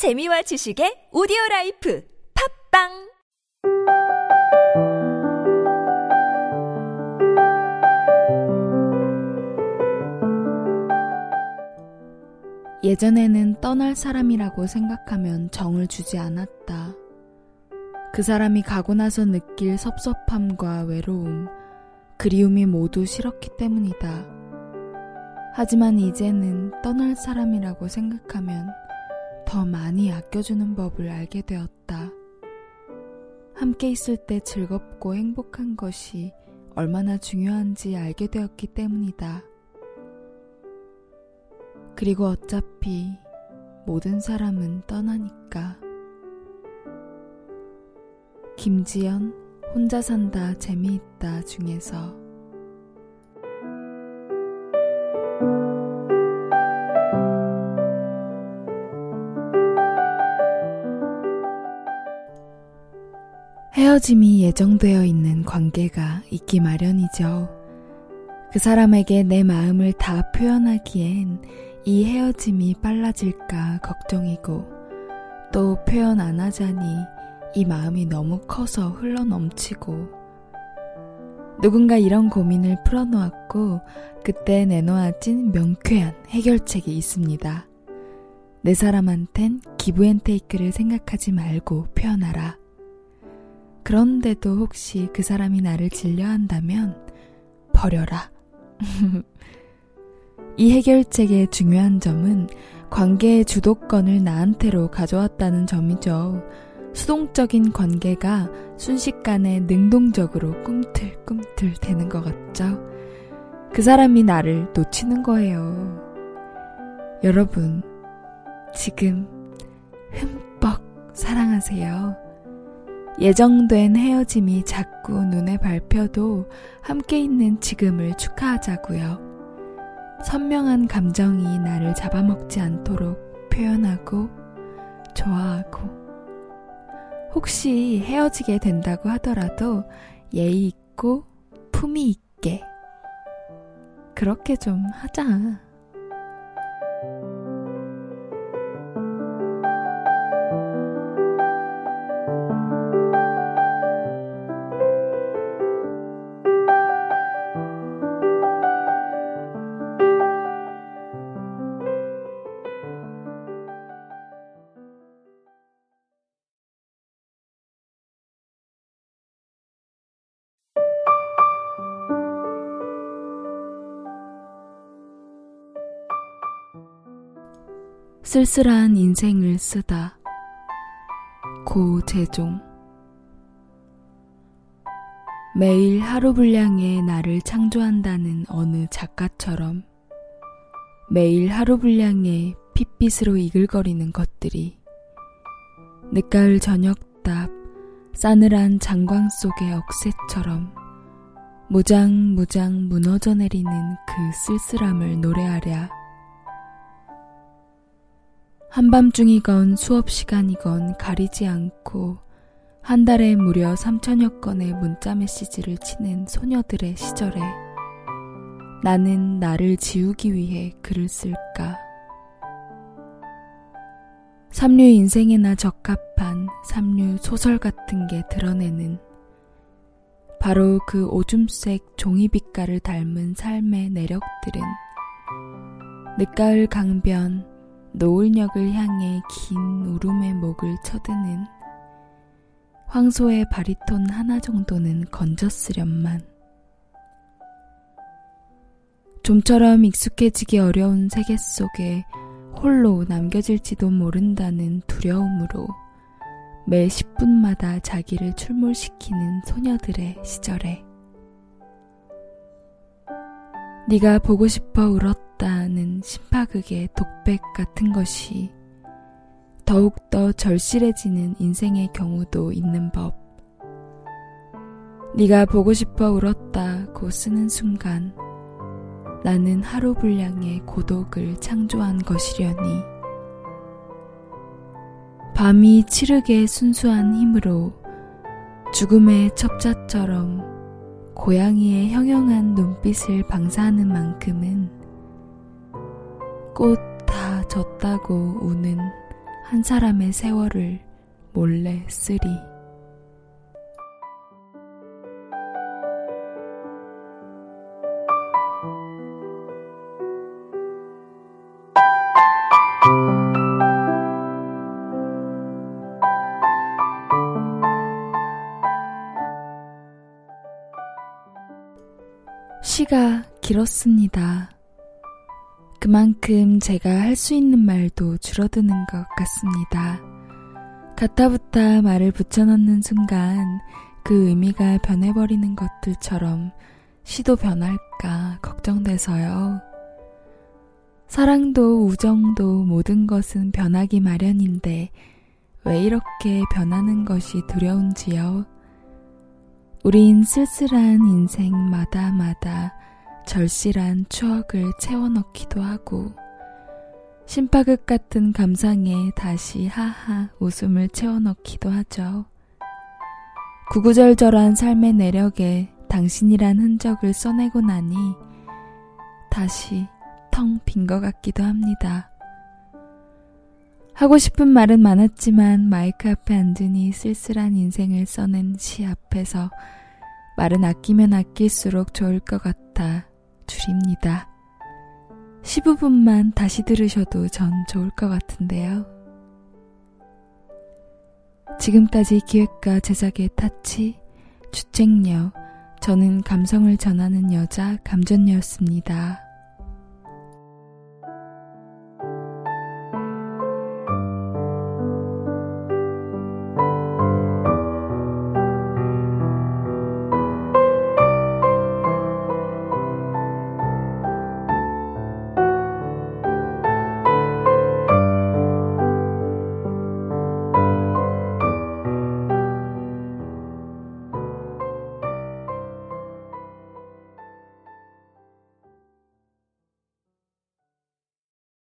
재미와 지식의 오디오 라이프 팟빵 예전에는 떠날 사람이라고 생각하면 정을 주지 않았다. 그 사람이 가고 나서 느낄 섭섭함과 외로움, 그리움이 모두 싫었기 때문이다. 하지만 이제는 떠날 사람이라고 생각하면 더 많이 아껴주는 법을 알게 되었다. 함께 있을 때 즐겁고 행복한 것이 얼마나 중요한지 알게 되었기 때문이다. 그리고 어차피 모든 사람은 떠나니까. 김지연 혼자 산다 재미있다 중에서 헤어짐이 예정되어 있는 관계가 있기 마련이죠. 그 사람에게 내 마음을 다 표현하기엔 이 헤어짐이 빨라질까 걱정이고 또 표현 안 하자니 이 마음이 너무 커서 흘러 넘치고 누군가 이런 고민을 풀어놓았고 그때 내놓아진 명쾌한 해결책이 있습니다. 내 사람한텐 기브앤테이크를 생각하지 말고 표현하라. 그런데도 혹시 그 사람이 나를 질려한다면 버려라. 이 해결책의 중요한 점은 관계의 주도권을 나한테로 가져왔다는 점이죠. 수동적인 관계가 순식간에 능동적으로 꿈틀꿈틀 되는 것 같죠? 그 사람이 나를 놓치는 거예요. 여러분, 지금 흠뻑 사랑하세요. 예정된 헤어짐이 자꾸 눈에 밟혀도 함께 있는 지금을 축하하자고요. 선명한 감정이 나를 잡아먹지 않도록 표현하고 좋아하고 혹시 헤어지게 된다고 하더라도 예의 있고 품위 있게 그렇게 좀 하자. 쓸쓸한 인생을 쓰다. 고재종 매일 하루 분량의 나를 창조한다는 어느 작가처럼 매일 하루 분량의 핏빛으로 이글거리는 것들이 늦가을 저녁답 싸늘한 장광 속의 억새처럼 무장무장 무너져 내리는 그 쓸쓸함을 노래하랴 한밤중이건 수업 시간이건 가리지 않고 한 달에 무려 3천여 건의 문자 메시지를 치는 소녀들의 시절에 나는 나를 지우기 위해 글을 쓸까? 삼류 인생에나 적합한 삼류 소설 같은 게 드러내는 바로 그 오줌색 종이빛깔을 닮은 삶의 내력들은 늦가을 강변 노을역을 향해 긴 울음의 목을 쳐드는 황소의 바리톤 하나 정도는 건졌으련만. 좀처럼 익숙해지기 어려운 세계 속에 홀로 남겨질지도 모른다는 두려움으로 매 10분마다 자기를 출몰시키는 소녀들의 시절에 네가 보고 싶어 울었다는 심파극의 독백 같은 것이 더욱더 절실해지는 인생의 경우도 있는 법. 네가 보고 싶어 울었다고 쓰는 순간 나는 하루 분량의 고독을 창조한 것이려니. 밤이 치르게 순수한 힘으로 죽음의 첩자처럼 고양이의 형형한 눈빛을 방사하는 만큼은 꽃 다 졌다고 우는 한 사람의 세월을 몰래 쓰리. 시가 길었습니다. 그만큼 제가 할 수 있는 말도 줄어드는 것 같습니다. 가타부타 말을 붙여넣는 순간 그 의미가 변해버리는 것들처럼 시도 변할까 걱정돼서요. 사랑도 우정도 모든 것은 변하기 마련인데 왜 이렇게 변하는 것이 두려운지요. 우린 쓸쓸한 인생 마다마다 절실한 추억을 채워넣기도 하고 심파극 같은 감상에 다시 하하 웃음을 채워넣기도 하죠. 구구절절한 삶의 내력에 당신이란 흔적을 써내고 나니 다시 텅 빈 것 같기도 합니다. 하고 싶은 말은 많았지만 마이크 앞에 앉으니 쓸쓸한 인생을 써낸 시 앞에서 말은 아끼면 아낄수록 좋을 것 같아 줄입니다. 15분만 다시 들으셔도 전 좋을 것 같은데요. 지금까지 기획과 제작의 타치, 주책녀, 저는 감성을 전하는 여자 감전녀였습니다.